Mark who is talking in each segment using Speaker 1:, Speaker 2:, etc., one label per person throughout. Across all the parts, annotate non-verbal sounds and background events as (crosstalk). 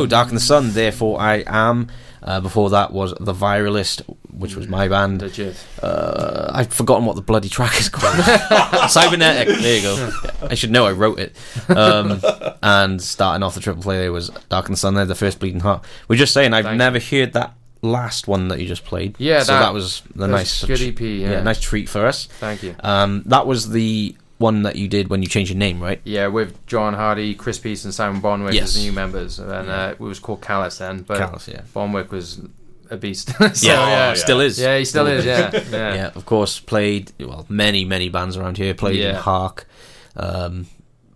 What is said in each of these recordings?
Speaker 1: you go, Dark in the Sun. Therefore, I am. Uh, before that was the Viralist, which was my band. Uh, I've forgotten what the bloody track is called. (laughs) Cybernetic. There you go. I should know. I wrote it. Um, (laughs) and starting off the triple play there was Dark in the Sun. There, the first Bleeding Heart. We're just saying I've
Speaker 2: Thank
Speaker 1: never heard that last one that you just played.
Speaker 2: Yeah,
Speaker 1: so
Speaker 2: that-
Speaker 1: that, was the nice
Speaker 2: good EP, yeah.
Speaker 1: nice treat for us.
Speaker 2: Thank you.
Speaker 1: Um, that was the one that you did when you changed your name, right?
Speaker 2: Yeah, with John Hardy, Chris Peace, and Simon Bonwick
Speaker 1: Yes.
Speaker 2: as new members, and uh, it was called Callus then. But
Speaker 1: Callus, yeah.
Speaker 2: Bonwick was a beast. (laughs) so,
Speaker 1: yeah,
Speaker 2: yeah,
Speaker 1: still is.
Speaker 2: yeah, he still is. Yeah, (laughs) yeah.
Speaker 1: yeah, of course, played well many many bands around here. Played in Hark. Um,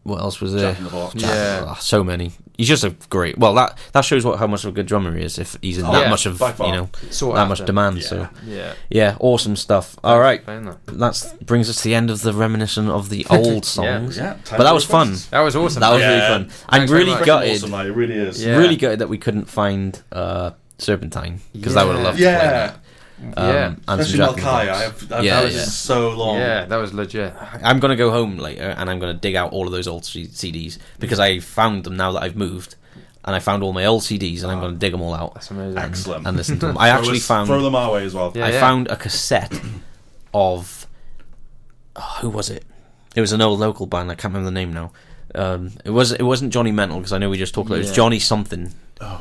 Speaker 1: what else was there?
Speaker 3: Jack in the Box.
Speaker 1: Jack-
Speaker 2: Yeah.
Speaker 1: oh, so many. He's just a great. Well, that that shows what how much of a good drummer he is. If he's in
Speaker 3: Oh,
Speaker 1: that
Speaker 2: yeah,
Speaker 1: much of you know
Speaker 2: Sought
Speaker 1: that much
Speaker 2: after.
Speaker 1: demand.
Speaker 3: Yeah.
Speaker 1: So
Speaker 2: Yeah.
Speaker 1: yeah, awesome stuff. All right,
Speaker 2: that.
Speaker 1: that brings us to the end of the reminiscent of the (laughs) old songs.
Speaker 3: Yeah, time
Speaker 1: but that was fun.
Speaker 2: That was awesome.
Speaker 1: That was
Speaker 3: Yeah.
Speaker 1: really fun. I'm really gutted.
Speaker 3: Awesome, like, it really is.
Speaker 2: Yeah.
Speaker 1: Really gutted that we couldn't find uh, Serpentine because I would have loved to play
Speaker 3: Yeah.
Speaker 1: that. Um,
Speaker 2: Yeah.
Speaker 1: and
Speaker 3: Especially
Speaker 1: Jack
Speaker 3: Malkai. I have, I've
Speaker 1: Yeah,
Speaker 3: had it
Speaker 1: yeah.
Speaker 3: so long.
Speaker 2: Yeah, that was legit.
Speaker 1: I'm gonna go home later and I'm gonna dig out all of those old C- CDs because I found them now that I've moved, and I found all my old CDs and I'm gonna dig them all out
Speaker 2: That's amazing.
Speaker 3: Excellent.
Speaker 1: and listen to them. (laughs) I actually
Speaker 3: us-
Speaker 1: found
Speaker 3: Throw them our way as well.
Speaker 2: Yeah.
Speaker 1: I found a cassette of oh, who was it? It was an old local band. I can't remember the name now. Um, it was it wasn't Johnny Mental because I know we just talked about it. It was Johnny something.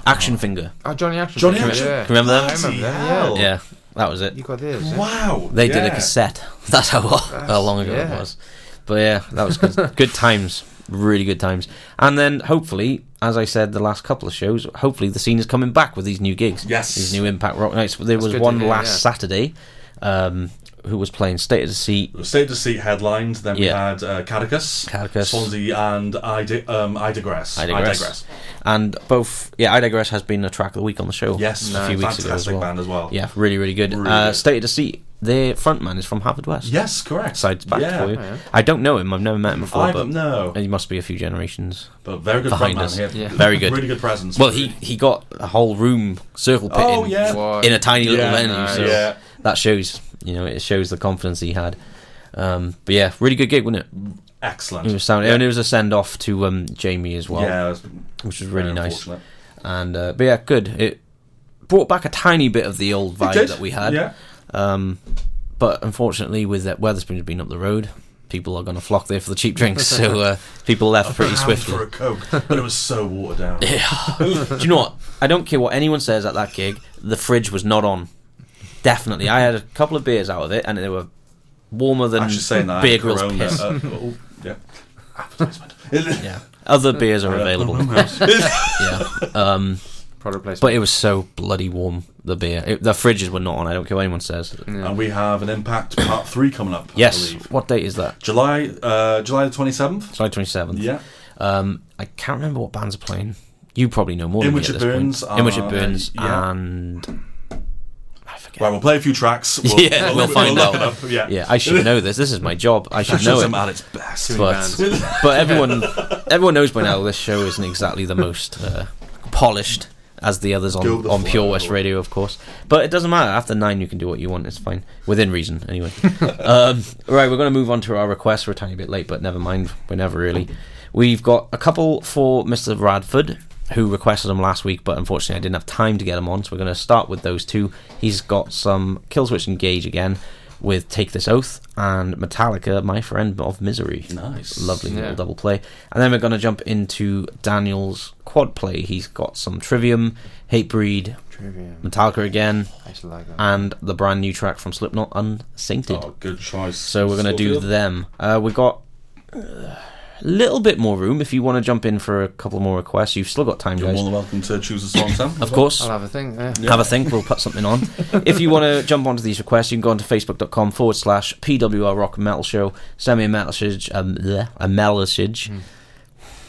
Speaker 1: Action Finger.
Speaker 2: Oh, Johnny Action.
Speaker 3: Johnny
Speaker 2: Finger,
Speaker 3: Action.
Speaker 2: Yeah.
Speaker 1: Can remember them?
Speaker 2: I remember them.
Speaker 3: hell.
Speaker 2: Yeah.
Speaker 1: Yeah, that was it.
Speaker 2: You got this. yeah?
Speaker 3: Wow.
Speaker 1: They did a cassette. (laughs) That's how how long ago
Speaker 2: yeah.
Speaker 1: it was. But yeah, that was good. (laughs) good times, really good times. And then hopefully, as I said, the last couple of shows, hopefully the scene is coming back with these new gigs.
Speaker 3: Yes.
Speaker 1: these new Impact Rock Nights. There was one
Speaker 2: hear,
Speaker 1: last
Speaker 2: yeah.
Speaker 1: Saturday, um, who was playing State of the Sea.
Speaker 3: State to Seat headlined. Then we had uh, Catechus,
Speaker 1: Catechus.
Speaker 3: Swansea, and I, di- um, I digress.
Speaker 1: I digress. And both, yeah, I digress has been a track of the week on the show.
Speaker 3: Yes,
Speaker 1: a few weeks ago as
Speaker 3: fantastic
Speaker 1: well.
Speaker 3: band as well.
Speaker 1: Yeah, really, really good.
Speaker 3: Really
Speaker 1: uh,
Speaker 3: good.
Speaker 1: State of the Sea. Their frontman is from Haverfordwest.
Speaker 3: Yes, correct.
Speaker 1: Sides back
Speaker 3: yeah.
Speaker 1: for you.
Speaker 2: Oh, yeah.
Speaker 1: I don't know him. I've never met him before,
Speaker 3: I
Speaker 1: but
Speaker 3: don't
Speaker 1: he must be a few generations.
Speaker 3: but very good
Speaker 1: Behind
Speaker 3: frontman
Speaker 1: us.
Speaker 3: here.
Speaker 2: Yeah.
Speaker 1: Very good. (laughs)
Speaker 3: really good presence.
Speaker 1: Well, he he got a whole room circle pit
Speaker 3: Oh,
Speaker 1: in,
Speaker 3: yeah.
Speaker 1: In a tiny little venue.
Speaker 2: nice.
Speaker 1: So
Speaker 3: Yeah.
Speaker 1: that shows, you know, it shows the confidence he had. Um, but yeah, really good gig, wasn't it?
Speaker 3: excellent.
Speaker 1: It was sound,
Speaker 3: Yeah.
Speaker 1: and it was a send off to um, Jamie as well,
Speaker 3: yeah, was
Speaker 1: which was really nice. And uh, but yeah, good. It brought back a tiny bit of the old vibe that we had.
Speaker 3: Yeah.
Speaker 1: Um, but unfortunately, with that Wetherspoons being up the road, people are going to flock there for the cheap drinks. so (laughs) uh, people left pretty swiftly.
Speaker 3: for a coke, but it was so watered down. (laughs) yeah.
Speaker 1: Do you know what? I don't care what anyone says at that gig. The fridge was not on. Definitely, I had a couple of beers out of it, and they were warmer than
Speaker 3: Actually, saying that,
Speaker 1: beer
Speaker 3: I had
Speaker 1: grill's
Speaker 3: Corona,
Speaker 1: piss.
Speaker 3: uh, oh, yeah.
Speaker 1: Yeah, other beers are available. (laughs) yeah, um,
Speaker 2: Product placement.
Speaker 1: but it was so bloody warm. The beer, it, the fridges were not on. I don't care what anyone says.
Speaker 3: And we have an Impact Part Three coming up. I
Speaker 1: Yes.
Speaker 3: believe.
Speaker 1: What date is that?
Speaker 3: July, uh, July the twenty seventh.
Speaker 1: July twenty seventh.
Speaker 3: Yeah.
Speaker 1: Um, I can't remember what bands are playing. You probably know more
Speaker 3: In
Speaker 1: than
Speaker 3: Which
Speaker 1: me
Speaker 3: It
Speaker 1: this
Speaker 3: Burns
Speaker 1: point. In which it burns,
Speaker 3: yeah.
Speaker 1: and I forget.
Speaker 3: Right, we'll play a few tracks. We'll,
Speaker 1: Yeah, we'll find
Speaker 3: look
Speaker 1: out.
Speaker 3: Yeah.
Speaker 1: yeah, I should know this. This is my job. I should know it.
Speaker 3: at its best.
Speaker 1: but (laughs) but everyone everyone knows by now this show isn't exactly the most uh, polished as the others on,
Speaker 3: the
Speaker 1: on Pure. West Radio, of course. But it doesn't matter. After nine, you can do what you want. It's fine within reason, anyway. (laughs) um, right, we're going to move on to our requests. We're a tiny bit late, but never mind. We're never really. We've got a couple for Mr. Radford. Who requested them last week, but unfortunately I didn't have time to get them on, so we're going to start with those two. He's got some Killswitch Engage again with Take This Oath and Metallica, My Friend of Misery.
Speaker 3: Nice.
Speaker 1: Lovely
Speaker 2: Yeah.
Speaker 1: little double play. And then we're going to jump into Daniel's quad play. He's got some Trivium, Hatebreed,
Speaker 2: Trivia.
Speaker 1: Metallica again,
Speaker 2: like
Speaker 1: and the brand new track from Slipknot, Unsainted.
Speaker 3: Oh, good choice.
Speaker 1: so we're going to do them. Uh, we've got a little bit more room if you want to jump in for a couple more requests. You've still got time,
Speaker 3: You're
Speaker 1: guys.
Speaker 3: more than welcome to choose a song, Sam.
Speaker 1: Of course.
Speaker 2: I'll have a thing. Yeah.
Speaker 1: have a think. We'll put something on. (laughs) if you want to jump onto these requests, you can go onto facebook.com forward slash PWR Rock Metal Show. Send me a message, um, bleh, a message.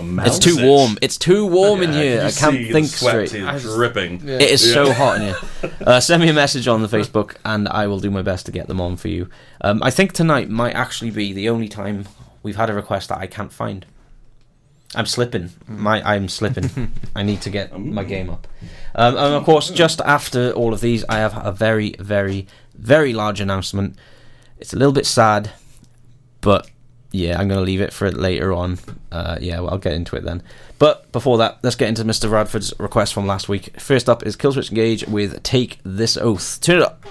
Speaker 3: A
Speaker 1: It's too warm. It's too warm in here.
Speaker 3: you
Speaker 1: I can't
Speaker 3: see
Speaker 1: think
Speaker 3: sweat
Speaker 1: straight.
Speaker 3: is dripping.
Speaker 2: Yeah.
Speaker 1: It is
Speaker 3: Yeah.
Speaker 1: so hot in here. (laughs) Uh, send me a message on the Facebook, and I will do my best to get them on for you. Um, I think tonight might actually be the only time we've had a request that I can't find. I'm slipping. My I'm slipping. (laughs) I need to get my game up. Um, and of course, just after all of these, I have a very, very, very large announcement. It's a little bit sad, but yeah, I'm going to leave it for later on. Uh, yeah, well, I'll get into it then. But before that, let's get into Mr. Radford's request from last week. First up is Killswitch Engage with Take This Oath. Turn it up.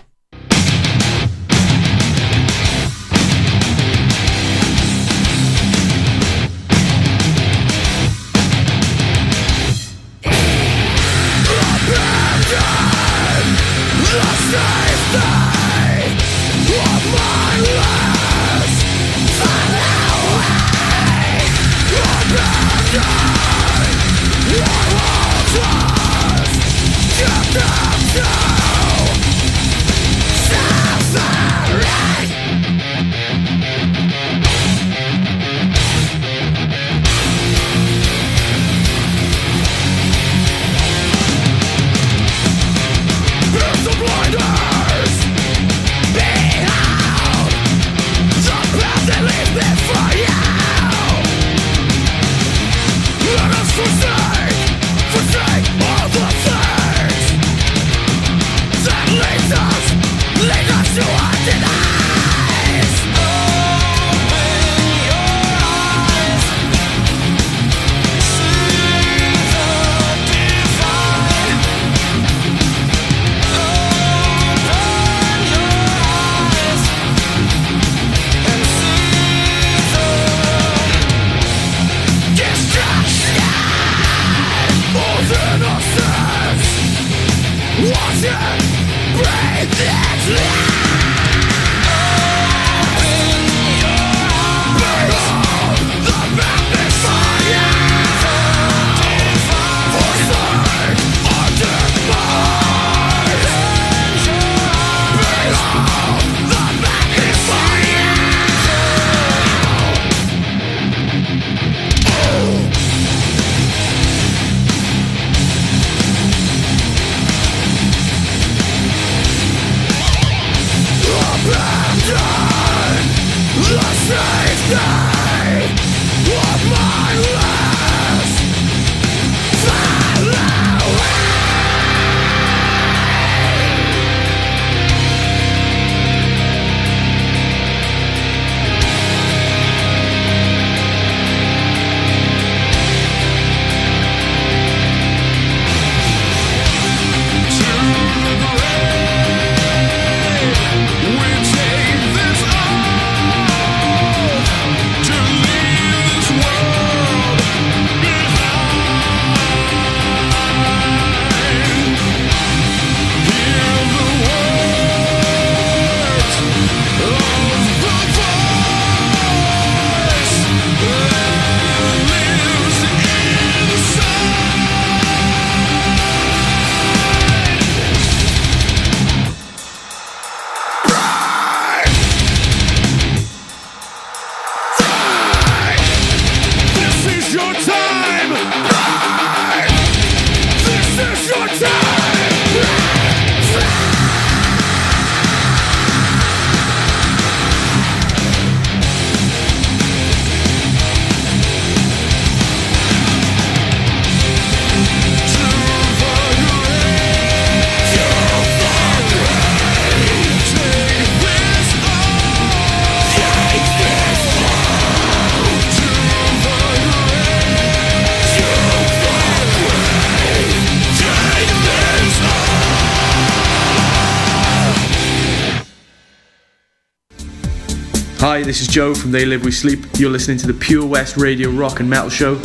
Speaker 4: Hi, this is Joe from They Live We Sleep. You're listening to the Pure West Radio Rock and Metal Show.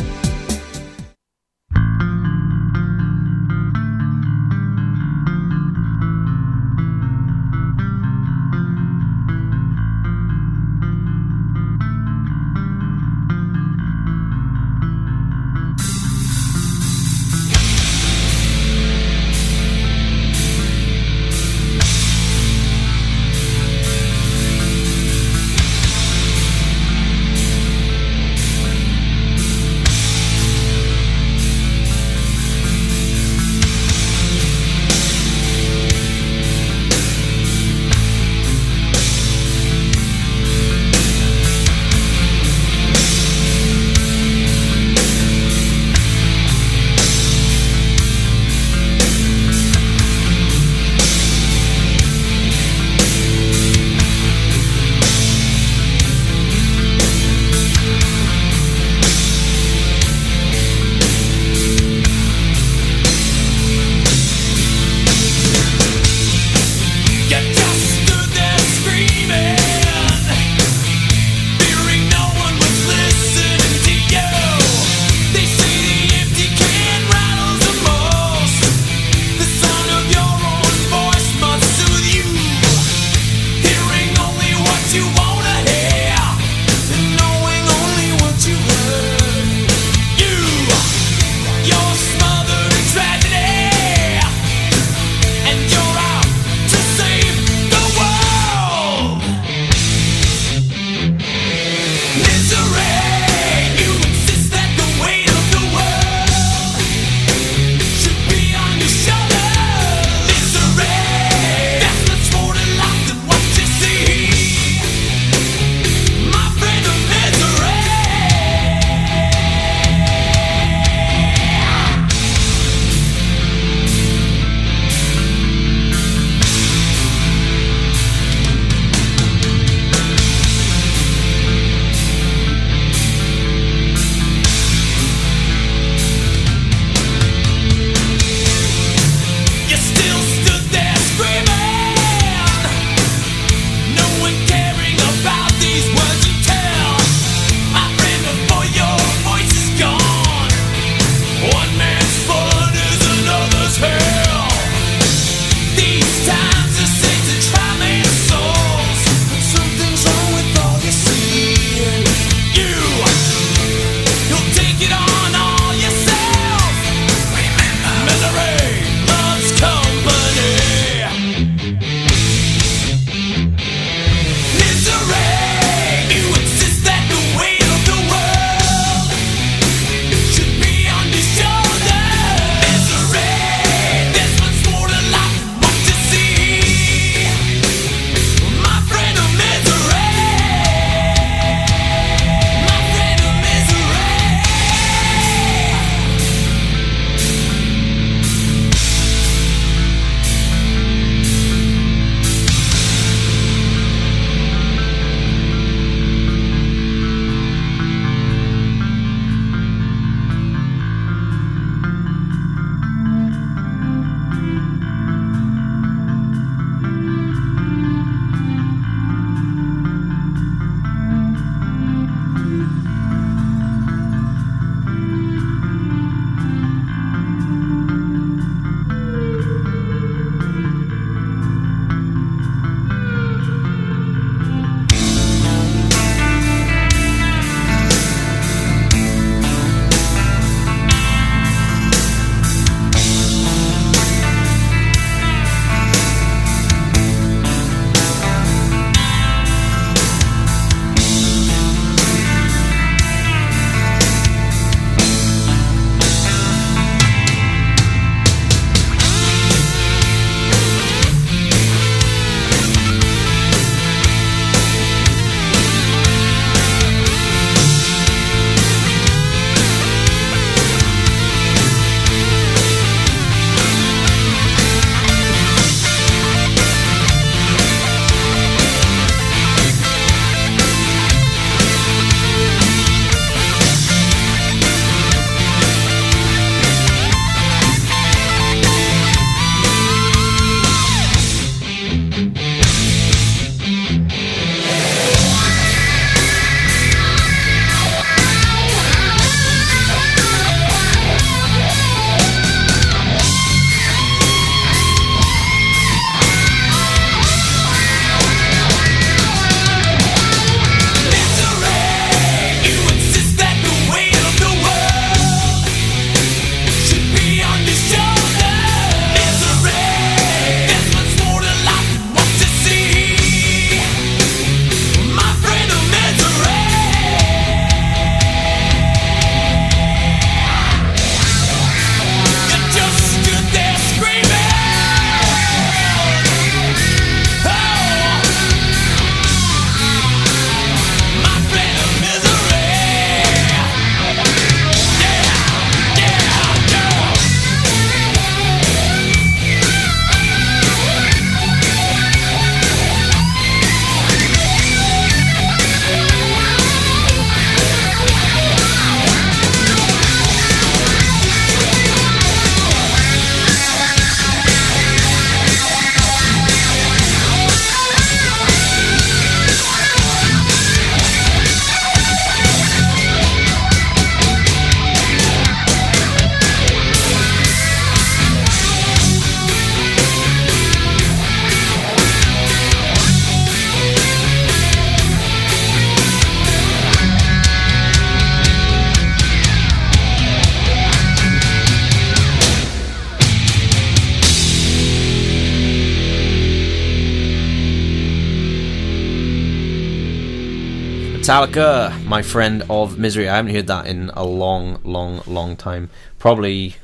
Speaker 1: Metallica, my friend of misery. I haven't heard that in a long, long, long time. Probably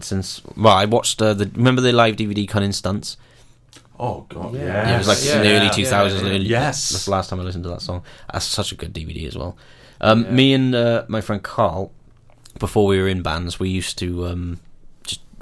Speaker 1: since well, I watched uh, the remember the live DVD Cunning Stunts.
Speaker 3: Oh god,
Speaker 2: Yeah.
Speaker 3: yeah.
Speaker 1: Yeah, it was like
Speaker 2: Yeah.
Speaker 1: in the early
Speaker 2: Yeah.
Speaker 1: two thousands.
Speaker 2: Yeah.
Speaker 3: Yes.
Speaker 1: that's the last time I listened to that song. That's such a good DVD as well. Um, Me and uh, my friend Carl, before we were in bands, we used to um, just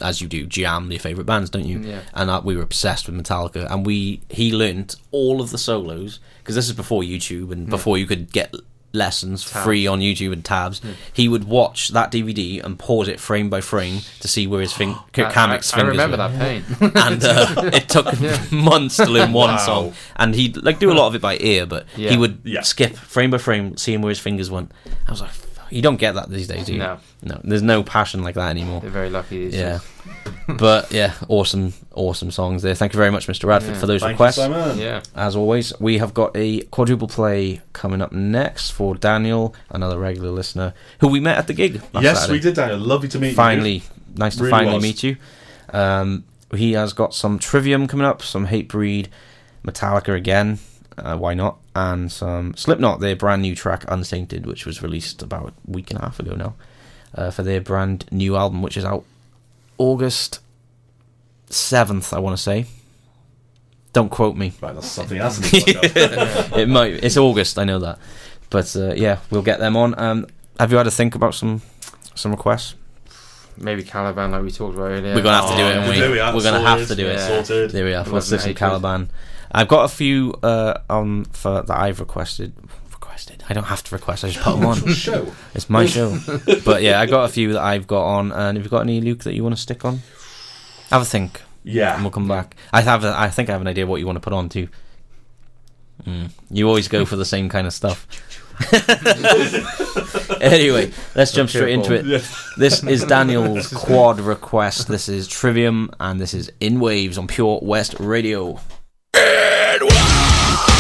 Speaker 1: as you do jam your favorite bands, don't you?
Speaker 2: Yeah.
Speaker 1: And uh, we were obsessed with Metallica, and we he learnt all of the solos because this is before YouTube and before you could get lessons free on YouTube and tabs. He would watch that DVD and pause it frame by frame to see where his fin- (gasps)
Speaker 2: I,
Speaker 1: Kamek's
Speaker 2: I, I
Speaker 1: fingers
Speaker 2: remember
Speaker 1: were
Speaker 2: that pain. (laughs)
Speaker 1: and uh, it took (laughs) (laughs) months to learn one
Speaker 3: Wow.
Speaker 1: song. And he'd like do a lot of it by ear, but
Speaker 2: Yeah.
Speaker 1: he would
Speaker 3: Yeah.
Speaker 1: skip frame by frame, seeing where his fingers went. I was like, "Fuck, you don't get that these days, do you?
Speaker 2: No.
Speaker 1: no. There's no passion like that anymore.
Speaker 2: They're very lucky. These
Speaker 1: Yeah, (laughs) but yeah, awesome, awesome songs there. Thank you very much, Mr. Radford,
Speaker 2: Yeah.
Speaker 1: for those
Speaker 3: Thank
Speaker 1: requests.
Speaker 3: you, Simon.
Speaker 2: Yeah.
Speaker 1: As always, we have got a quadruple play coming up next for Daniel, another regular listener who we met at the gig. last
Speaker 3: Yes,
Speaker 1: Saturday
Speaker 3: we did, Daniel. Lovely to meet you.
Speaker 1: finally nice to
Speaker 3: Really
Speaker 1: finally
Speaker 3: was.
Speaker 1: meet you um, he has got some trivium coming up some hatebreed metallica again uh, why not and some slipknot their brand new track unsainted which was released about a week and a half ago now uh, for their brand new album which is out august 7th i want to say don't quote me
Speaker 3: Right, that's something else. in the podcast.
Speaker 1: it might it's august i know that but uh, yeah we'll get them on um, have you had to think about some some requests
Speaker 2: Maybe Caliban, like we talked about earlier.
Speaker 1: We're gonna have to do
Speaker 3: Oh,
Speaker 1: it,
Speaker 3: yeah.
Speaker 1: we?
Speaker 3: There we are,
Speaker 1: We're gonna have to do it.
Speaker 3: Sorted.
Speaker 1: There we are.
Speaker 2: It
Speaker 1: Let's
Speaker 2: wasn't.
Speaker 1: Caliban. I've got a few uh, on for that I've requested. Requested. I don't have to request. I just (laughs) put them on.
Speaker 3: Show.
Speaker 1: It's my show. but yeah, I got a few that I've got on. And have you got any Luke that you want to stick on? Have a think, Yeah, and
Speaker 3: Yeah.
Speaker 1: we'll come back. I have. A, I think I have an idea what you want to put on too. Mm. You always go for the same kind of stuff. (laughs) anyway, let's jump straight into it.
Speaker 3: Yeah.
Speaker 1: This is Daniel's (laughs) quad request. This is Trivium, and this is In Waves on Pure West Radio.
Speaker 5: Do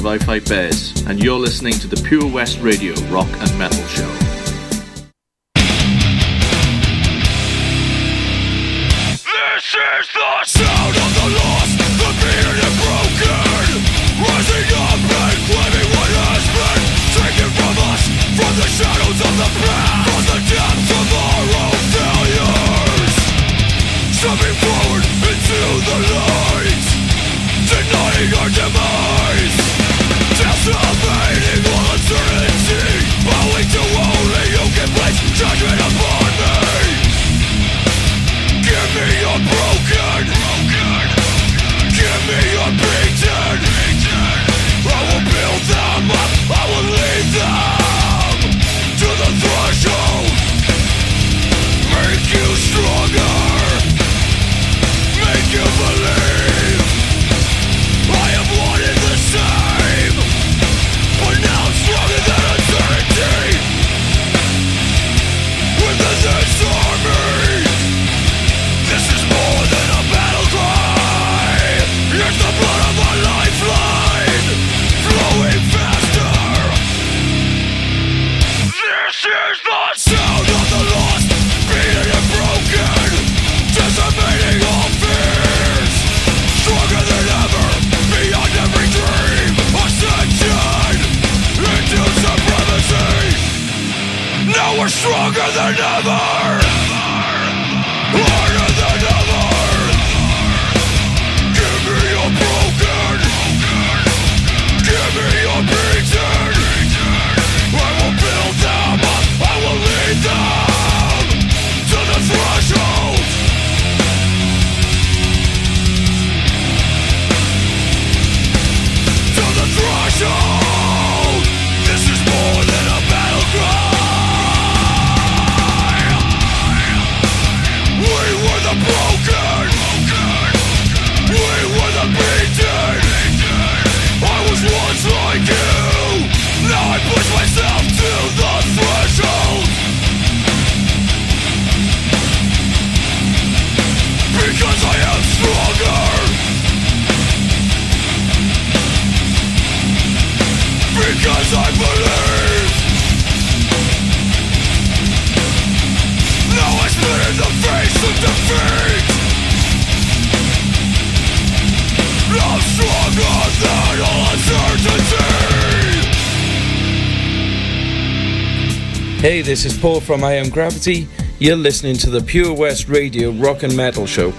Speaker 6: of I Fight Bears, and you're listening to the Pure West Radio Rock and Metal Show.
Speaker 7: Hey, this is Paul from I Am Gravity. You're listening to the Pure West Radio Rock and Metal Show.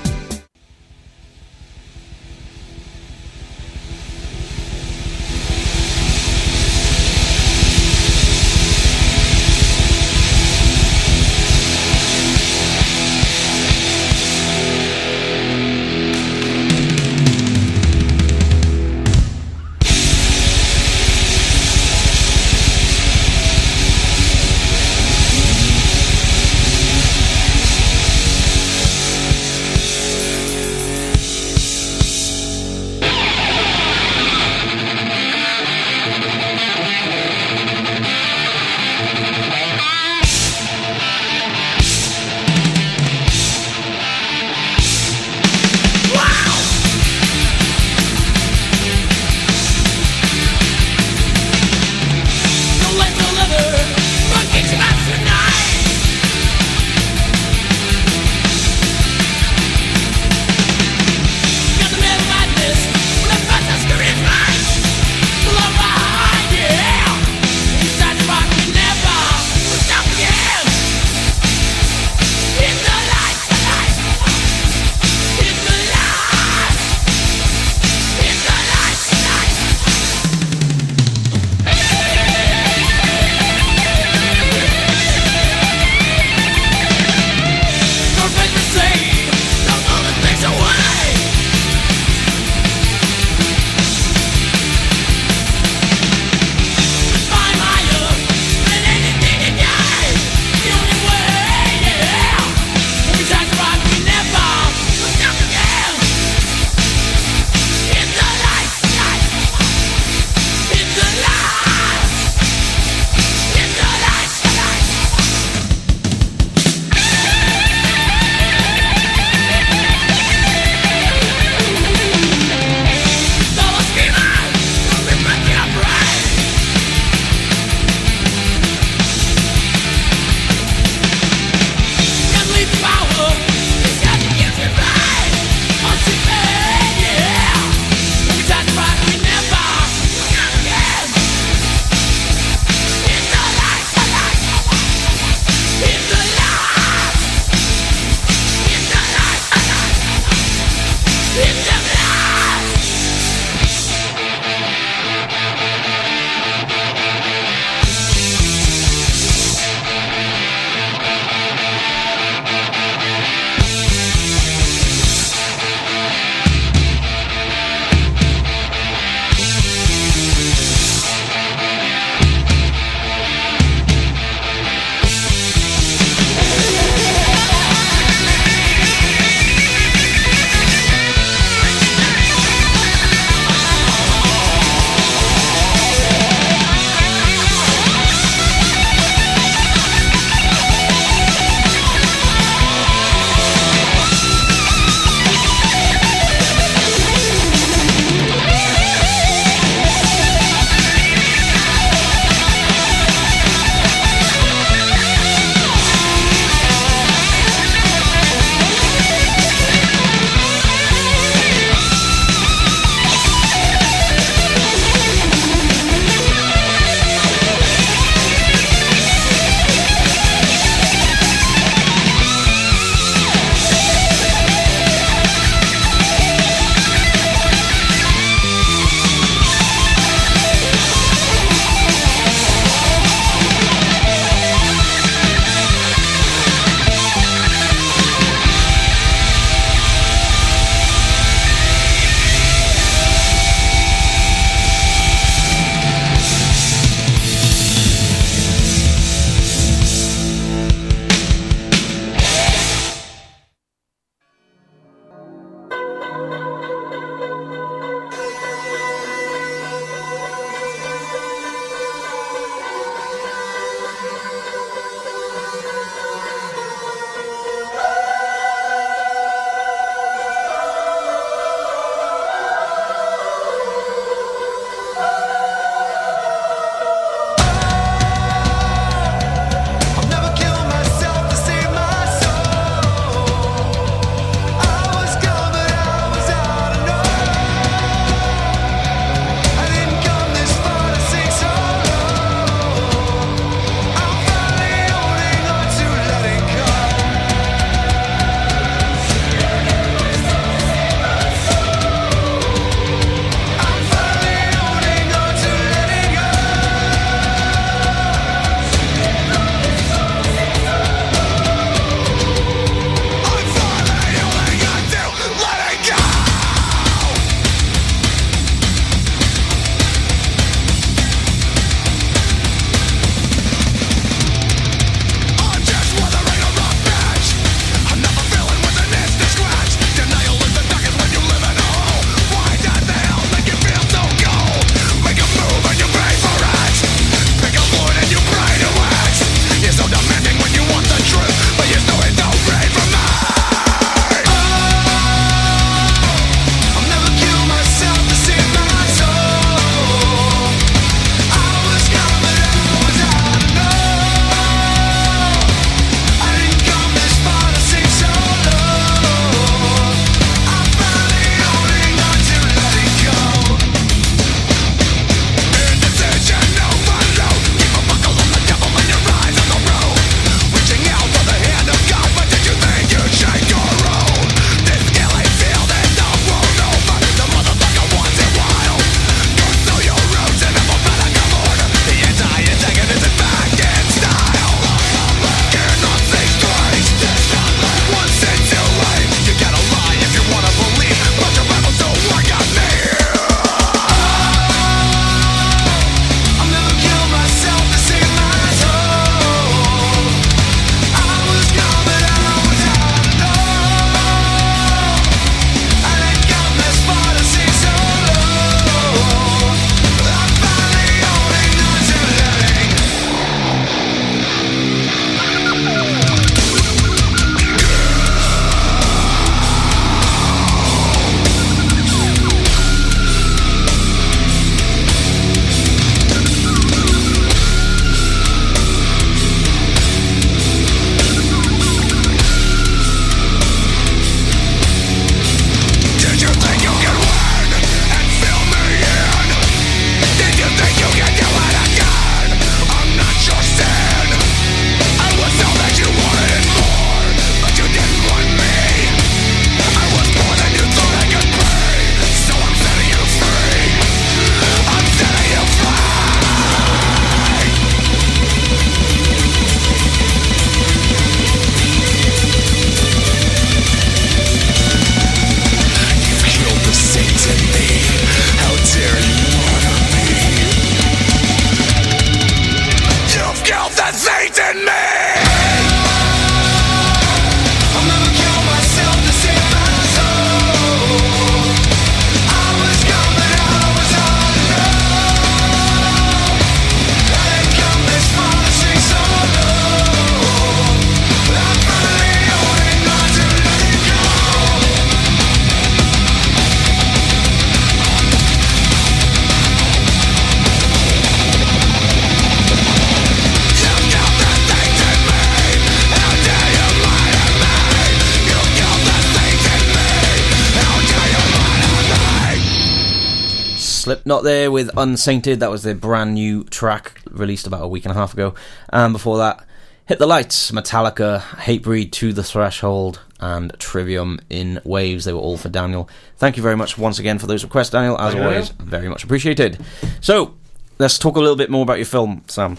Speaker 1: There with Unsainted. That was their brand new track released about a week and a half ago. And before that, Hit the Lights, Metallica, Hatebreed to the Threshold, and Trivium in Waves. They were all for Daniel. Thank you very much once again for those requests, Daniel. As
Speaker 3: Thank you,
Speaker 1: always, very much appreciated. So, let's talk a little bit more about your film, Sam.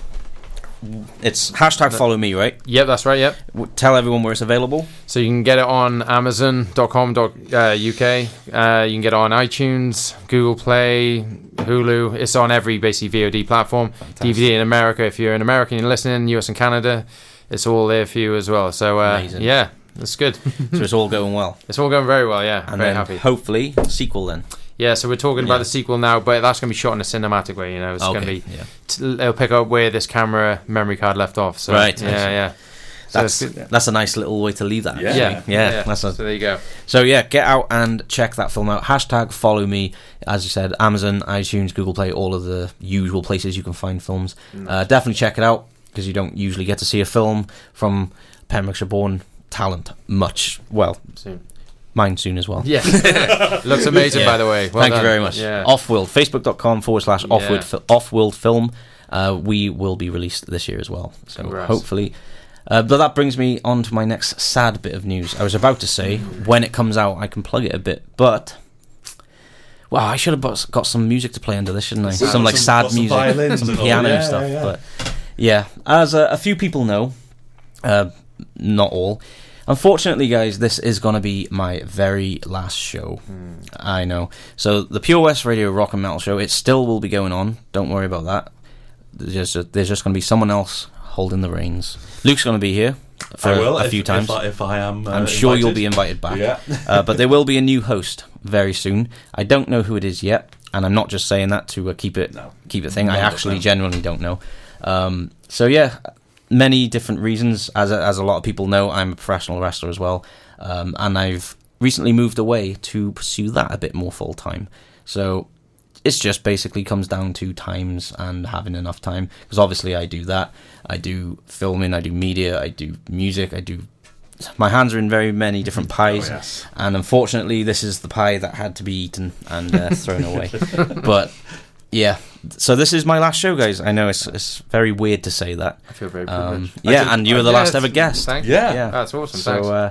Speaker 1: It's hashtag follow me, right?
Speaker 2: Yep, that's right. Yep.
Speaker 1: Tell everyone where it's available.
Speaker 2: So you can get it on Amazon.com.uk. Uh, you can get it on iTunes, Google Play, Hulu. It's on every basically VOD platform. DVD in America. If you're an American, you're listening. US and Canada, it's all there for you as well. So uh, yeah, that's good. (laughs)
Speaker 1: So it's all going well.
Speaker 2: it's all going very well. Yeah,
Speaker 1: And
Speaker 2: very
Speaker 1: then
Speaker 2: happy.
Speaker 1: hopefully, sequel then.
Speaker 2: Yeah, so we're talking
Speaker 1: Yeah.
Speaker 2: about the sequel now, but that's going to be shot in a cinematic way. You know, it's going to be.
Speaker 1: yeah.
Speaker 2: T- it'll pick up where this camera memory card left off. So,
Speaker 1: Right,
Speaker 2: Yeah, yeah. So
Speaker 1: That's
Speaker 2: it's-
Speaker 1: that's a nice little way to leave that.
Speaker 3: Yeah.
Speaker 1: actually.
Speaker 2: yeah,
Speaker 1: yeah. That's a,
Speaker 2: so there you go.
Speaker 1: So yeah, get out and check that film out. Hashtag follow me. As you said, Amazon, iTunes, Google Play, all of the usual places you can find films. Uh, definitely check it out because you don't usually get to see a film from Pembrokeshire born talent much. Well,
Speaker 2: Soon.
Speaker 1: Mine soon as well.
Speaker 2: Yeah, (laughs) looks amazing
Speaker 1: Yeah.
Speaker 2: by the way. Well
Speaker 1: Thank
Speaker 2: done.
Speaker 1: you very much.
Speaker 2: Yeah.
Speaker 1: Offworld, facebook.com forward slash
Speaker 2: Yeah.
Speaker 1: offworld, fi- offworld film. Uh, we will be released this year as well. So
Speaker 2: Congrats.
Speaker 1: hopefully. Uh, but that brings me on to my next sad bit of news. I was about to say, when it comes out, I can plug it a bit, but. Well, I should have got- got some music to play under this, shouldn't I?
Speaker 3: Some-
Speaker 1: Some, like sad
Speaker 3: some
Speaker 1: music, some piano
Speaker 3: Yeah,
Speaker 1: stuff.
Speaker 3: yeah, yeah.
Speaker 1: But yeah, as uh, a few people know, uh, not all. Unfortunately, guys, this is going to be my very last show. I know. So the Pure West Radio Rock and Metal Show, it still will be going on. Don't worry about that. There's just, there's just going to be someone else holding the reins. Luke's going to be here for
Speaker 3: I will
Speaker 1: a
Speaker 3: if-
Speaker 1: few times.
Speaker 3: If I, if I am, uh,
Speaker 1: I'm sure you'll be invited back.
Speaker 3: Yeah.
Speaker 1: uh, but there will be a new host very soon. I don't know who it is yet, and I'm not just saying that to uh, keep it
Speaker 3: No.
Speaker 1: keep it thing. I actually
Speaker 3: them.
Speaker 1: genuinely don't know. Um, so yeah, many different reasons. As a, as a lot of people know, I'm a professional wrestler as well, um, and I've recently moved away to pursue that a bit more full time. So it's just basically comes down to times and having enough time because obviously I do that. I do filming, I do media, I do music, I do. My hands are in very many different (laughs) pies,
Speaker 3: Oh, yes.
Speaker 1: and unfortunately, this is the pie that had to be eaten and uh, thrown away. (laughs) But yeah, so this is my last show, guys. I know it's it's very weird to say that.
Speaker 2: I feel very
Speaker 1: Um,
Speaker 2: privileged.
Speaker 1: yeah,
Speaker 3: did-
Speaker 1: and you were the
Speaker 2: Yeah,
Speaker 1: last
Speaker 2: it's-
Speaker 1: ever guest.
Speaker 2: Thank
Speaker 3: Yeah.
Speaker 1: Yeah.
Speaker 2: That's awesome.
Speaker 1: So
Speaker 2: Thanks.
Speaker 1: uh,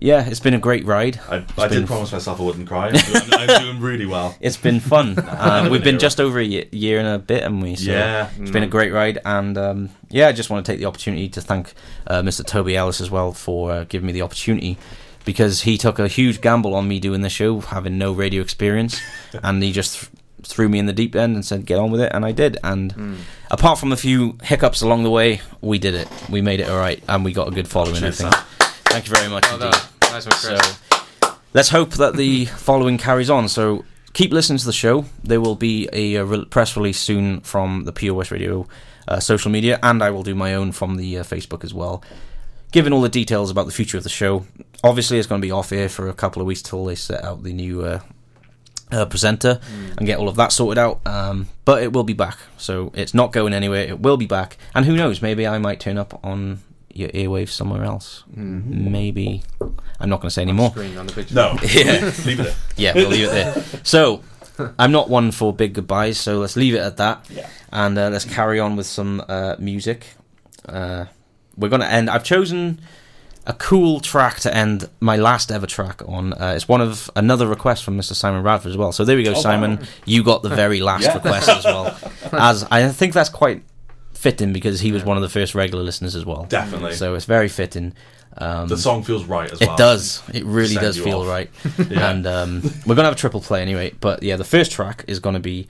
Speaker 1: yeah, it's been a great ride.
Speaker 3: I, I
Speaker 1: been-
Speaker 3: did promise myself I wouldn't cry. (laughs) I'm doing, I'm doing really well.
Speaker 1: It's been fun. (laughs) uh, we've been
Speaker 3: hero.
Speaker 1: just over a ye- year and a bit, haven't we? So
Speaker 3: Yeah.
Speaker 1: It's been a great ride, and um, yeah, I just want to take the opportunity to thank uh, Mr. Toby Ellis as well for uh, giving me the opportunity because he took a huge gamble on me doing the show, having no radio experience, and he just th- threw me in the deep end and said, "Get on with it," and I did. And
Speaker 2: Hmm.
Speaker 1: apart from a few hiccups along the way, we did it. We made it all right, and we got a good following. I think.
Speaker 3: Sam.
Speaker 1: Thank you very much
Speaker 2: well
Speaker 1: indeed.
Speaker 2: done. Nice one,
Speaker 1: So let's hope that the following carries on. So keep listening to the show. There will be a, uh re- press release soon from the Pure West Radio uh, social media, and I will do my own from the uh, Facebook as well, Given all the details about the future of the show. Obviously, it's going to be off air for a couple of weeks till they set out the new. Uh, uh, presenter and get all of that sorted out, um, but it will be back, so it's not going anywhere. It will be back, and who knows? Maybe I might turn up on your airwaves somewhere else. Maybe I'm not going to say any more.
Speaker 2: Screen on the picture.
Speaker 3: No.
Speaker 1: Yeah. (laughs) (laughs)
Speaker 3: Leave it there.
Speaker 1: Yeah, we'll leave it there. So, I'm not one for big goodbyes, so let's leave it at that.
Speaker 3: Yeah.
Speaker 1: And uh, let's carry on with some uh, music. Uh, we're going to end. I've chosen a cool track to end my last ever track on. Uh, it's one of another request from Mr. Simon Radford as well. So there we go,
Speaker 3: Oh,
Speaker 1: Simon.
Speaker 3: wow.
Speaker 1: You got the very last
Speaker 3: Yeah.
Speaker 1: request as well. (laughs) As I think that's quite fitting because he was one of the first regular listeners as well.
Speaker 3: Definitely.
Speaker 1: So it's very fitting. Um,
Speaker 3: the song feels right as well.
Speaker 1: it does. It really
Speaker 3: Send
Speaker 1: does feel
Speaker 3: off.
Speaker 1: right. (laughs)
Speaker 3: Yeah.
Speaker 1: And um, we're gonna have a triple play anyway. But yeah, the first track is gonna be.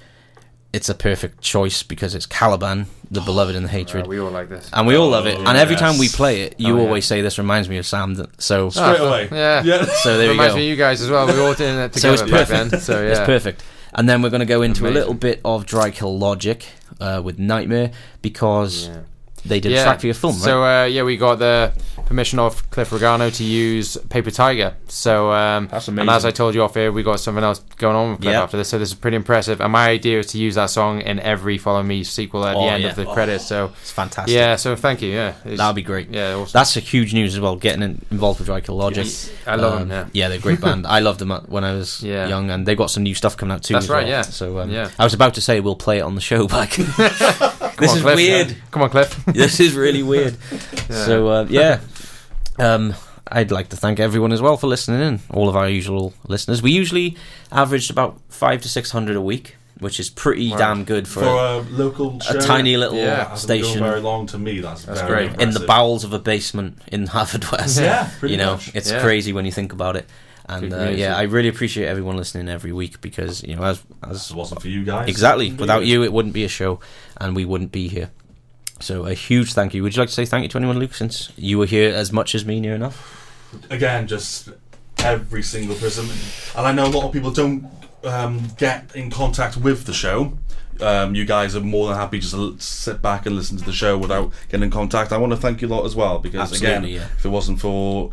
Speaker 1: It's a perfect choice because it's Caliban, the beloved and the
Speaker 2: Uh,
Speaker 1: hatred,
Speaker 2: we all like this.
Speaker 1: and we all love it.
Speaker 3: Oh,
Speaker 1: And every
Speaker 3: yes.
Speaker 1: time we play it, you
Speaker 2: Oh, yeah.
Speaker 1: always say this reminds me of Sam. So
Speaker 3: Straight
Speaker 2: Ah,
Speaker 3: away.
Speaker 2: yeah.
Speaker 3: Yeah. (laughs)
Speaker 1: so there we
Speaker 2: Reminds
Speaker 1: go.
Speaker 2: me of you guys as well. We all did it (laughs) together
Speaker 1: So
Speaker 2: together
Speaker 1: it's perfect.
Speaker 2: then. So yeah.
Speaker 1: It's perfect. And then we're going to go into a little bit of Dry Kill Logic uh, with Nightmare because
Speaker 2: Yeah.
Speaker 1: They did a track for your film, right?
Speaker 2: So uh, yeah, we got the permission of Cliff Rigano to use Paper Tiger. So um,
Speaker 1: That's
Speaker 2: And as I told you off air, we got something else going on with Cliff
Speaker 1: Yeah.
Speaker 2: after this. So this is pretty impressive. And my idea is to use that song in every Follow Me sequel at
Speaker 1: Oh,
Speaker 2: the end
Speaker 1: yeah.
Speaker 2: of the credits. So
Speaker 1: it's fantastic.
Speaker 2: yeah, so thank you. Yeah,
Speaker 1: That'd be great.
Speaker 2: Yeah, awesome.
Speaker 1: That's a huge news as well. Getting in, involved with Dry Kill Logic.
Speaker 2: Yes. I love them,
Speaker 1: Um,
Speaker 2: yeah.
Speaker 1: they're a great (laughs) band. I loved them when I was
Speaker 2: Yeah.
Speaker 1: young, and they got some new stuff coming out too.
Speaker 2: That's right,
Speaker 1: well.
Speaker 2: yeah.
Speaker 1: So um,
Speaker 2: Yeah.
Speaker 1: I was about to say we'll play it on the show, but (laughs) (laughs)
Speaker 2: Come
Speaker 1: this
Speaker 2: on,
Speaker 1: is
Speaker 2: Cliff.
Speaker 1: weird.
Speaker 2: Come on, Cliff. (laughs)
Speaker 1: this is really weird. So uh, yeah, um, I'd like to thank everyone as well for listening in. All of our usual listeners. We usually averaged about five to six hundred a week, which is pretty
Speaker 2: Wow.
Speaker 1: damn good for,
Speaker 3: For a local
Speaker 1: a,
Speaker 3: show,
Speaker 1: tiny little
Speaker 2: Yeah.
Speaker 3: hasn't been going
Speaker 1: station
Speaker 3: very long to me. That's,
Speaker 2: That's
Speaker 3: very
Speaker 2: great.
Speaker 1: in the bowels of a basement in (laughs) Haverfordwest.
Speaker 3: Yeah, pretty
Speaker 1: you know,
Speaker 3: much.
Speaker 1: it's
Speaker 2: Yeah.
Speaker 1: crazy when you think about it. And uh, yeah, I really appreciate everyone listening every week because you know, as as
Speaker 3: it wasn't for you guys,
Speaker 1: exactly
Speaker 3: it wouldn't be
Speaker 1: without you, it wouldn't be a show, and we wouldn't be here. So a huge thank you. Would you like to say thank you to anyone, Luke, since you were here as much as me, near enough?
Speaker 3: again, just every single person. And I know a lot of people don't um, get in contact with the show. Um, you guys are more than happy just to sit back and listen to the show without getting in contact. I want to thank you a lot as well because again,
Speaker 1: yeah.
Speaker 3: if it wasn't for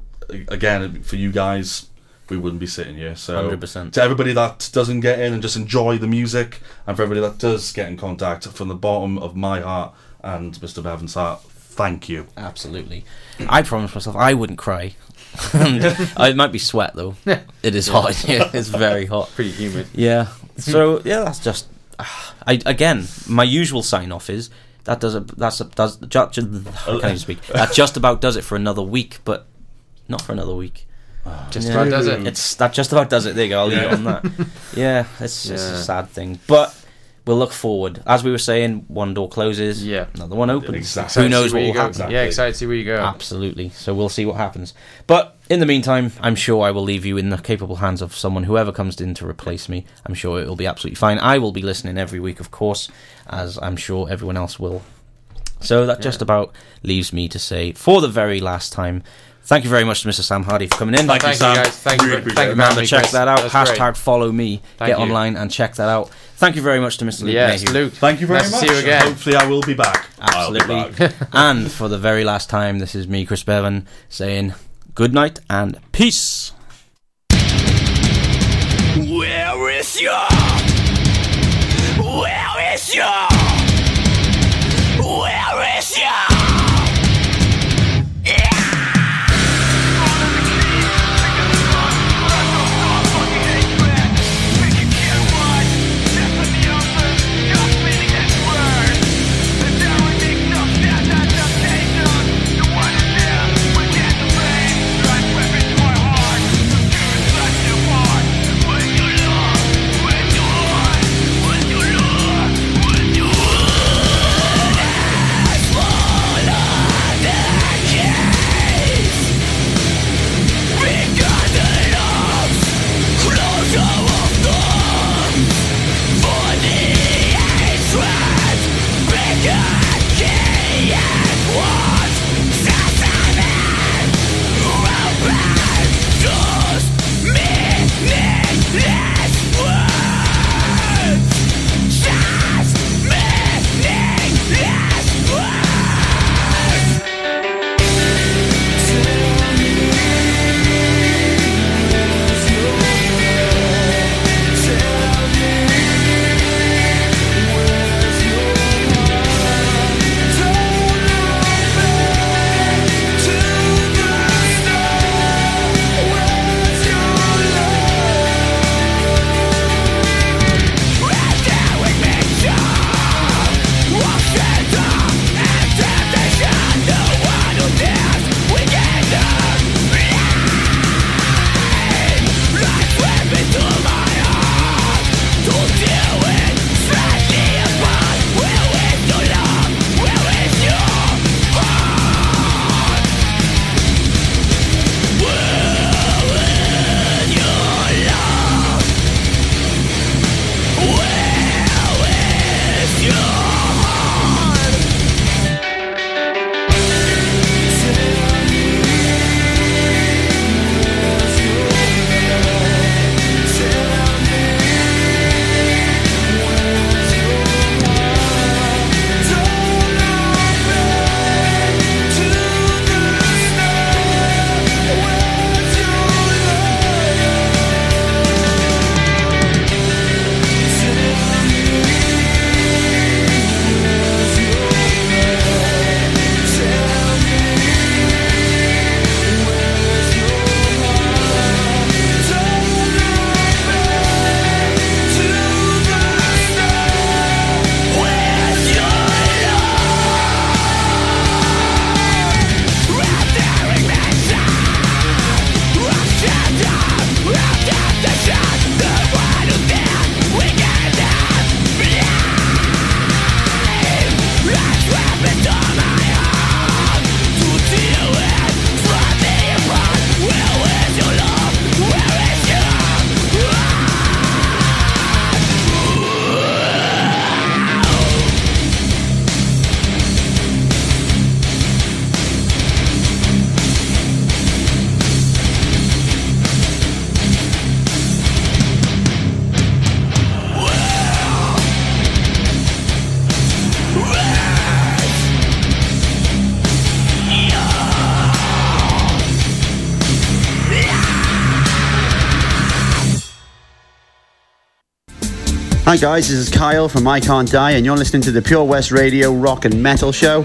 Speaker 3: again for you guys, we wouldn't be sitting here. So
Speaker 1: 100%.
Speaker 3: to everybody that doesn't get in and just enjoy the music, and for everybody that does get in contact, from the bottom of my heart and Mr. Bevan's heart, thank you.
Speaker 1: Absolutely. I promised myself I wouldn't cry. (laughs) It might be sweat though. It is hot. (laughs) Yeah, it's very hot.
Speaker 2: Pretty humid.
Speaker 1: Yeah. So yeah, that's just. I again, my usual sign off is that does a that's a, does ju- ju- I can't even speak. That just about does it for another week, but not for another week. Ah.
Speaker 2: Just
Speaker 1: Yeah.
Speaker 2: about does it.
Speaker 1: It's that just about does it. There you go. I'll leave it on that. (laughs) Yeah, it's, it's a sad thing, but we'll look forward. As we were saying, one door closes,
Speaker 2: Yeah.
Speaker 1: another one opens.
Speaker 3: Exactly.
Speaker 1: Who knows what
Speaker 2: you
Speaker 1: will
Speaker 2: go.
Speaker 1: happen?
Speaker 3: Exactly.
Speaker 2: Yeah, excited to see where you go.
Speaker 1: Absolutely. So we'll see what happens. But in the meantime, I'm sure I will leave you in the capable hands of someone, whoever comes in to replace me. I'm sure it will be absolutely fine. I will be listening every week, of course, as I'm sure everyone else will. So that just about leaves me to say, for the very last time, thank you very much to Mr. Sam Hardy for coming in.
Speaker 3: Thank you,
Speaker 2: Thank you,
Speaker 3: Sam.
Speaker 2: guys. Thank you.
Speaker 3: Really
Speaker 2: for-
Speaker 3: appreciate
Speaker 2: Thank you
Speaker 3: it.
Speaker 1: Remember,
Speaker 2: me,
Speaker 1: check
Speaker 2: Chris.
Speaker 1: that out.
Speaker 2: That's
Speaker 1: Hashtag
Speaker 2: great.
Speaker 1: follow me.
Speaker 2: Thank
Speaker 1: Get
Speaker 2: you.
Speaker 1: online and check that out. Thank you very much to Mr. Luke
Speaker 2: Yes,
Speaker 1: Mayhew.
Speaker 2: Luke.
Speaker 3: Thank you very
Speaker 2: Nice
Speaker 3: much.
Speaker 2: to see you again.
Speaker 3: Hopefully, I will be back. I'll be
Speaker 1: Absolutely.
Speaker 3: back. (laughs)
Speaker 1: and for the very last time, this is me, Chris Bevan, saying good night and peace.
Speaker 5: Where is your? Where is your? Where is your? You
Speaker 8: Hi guys, this is Kyle from I Can't Die, and you're listening to the Pure West Radio Rock and Metal Show.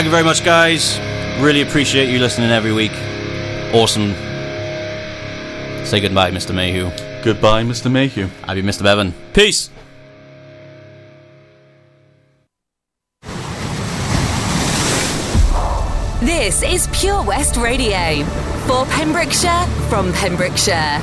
Speaker 1: Thank you very much, guys. Really appreciate you listening every week. Awesome. Say goodbye, Mr. Mayhew.
Speaker 3: Goodbye, Mr. Mayhew.
Speaker 1: I'll be Mr. Bevan. Peace.
Speaker 9: This is Pure West Radio for Pembrokeshire from Pembrokeshire.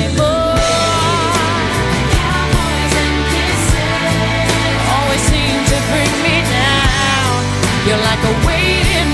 Speaker 10: You're like a waiting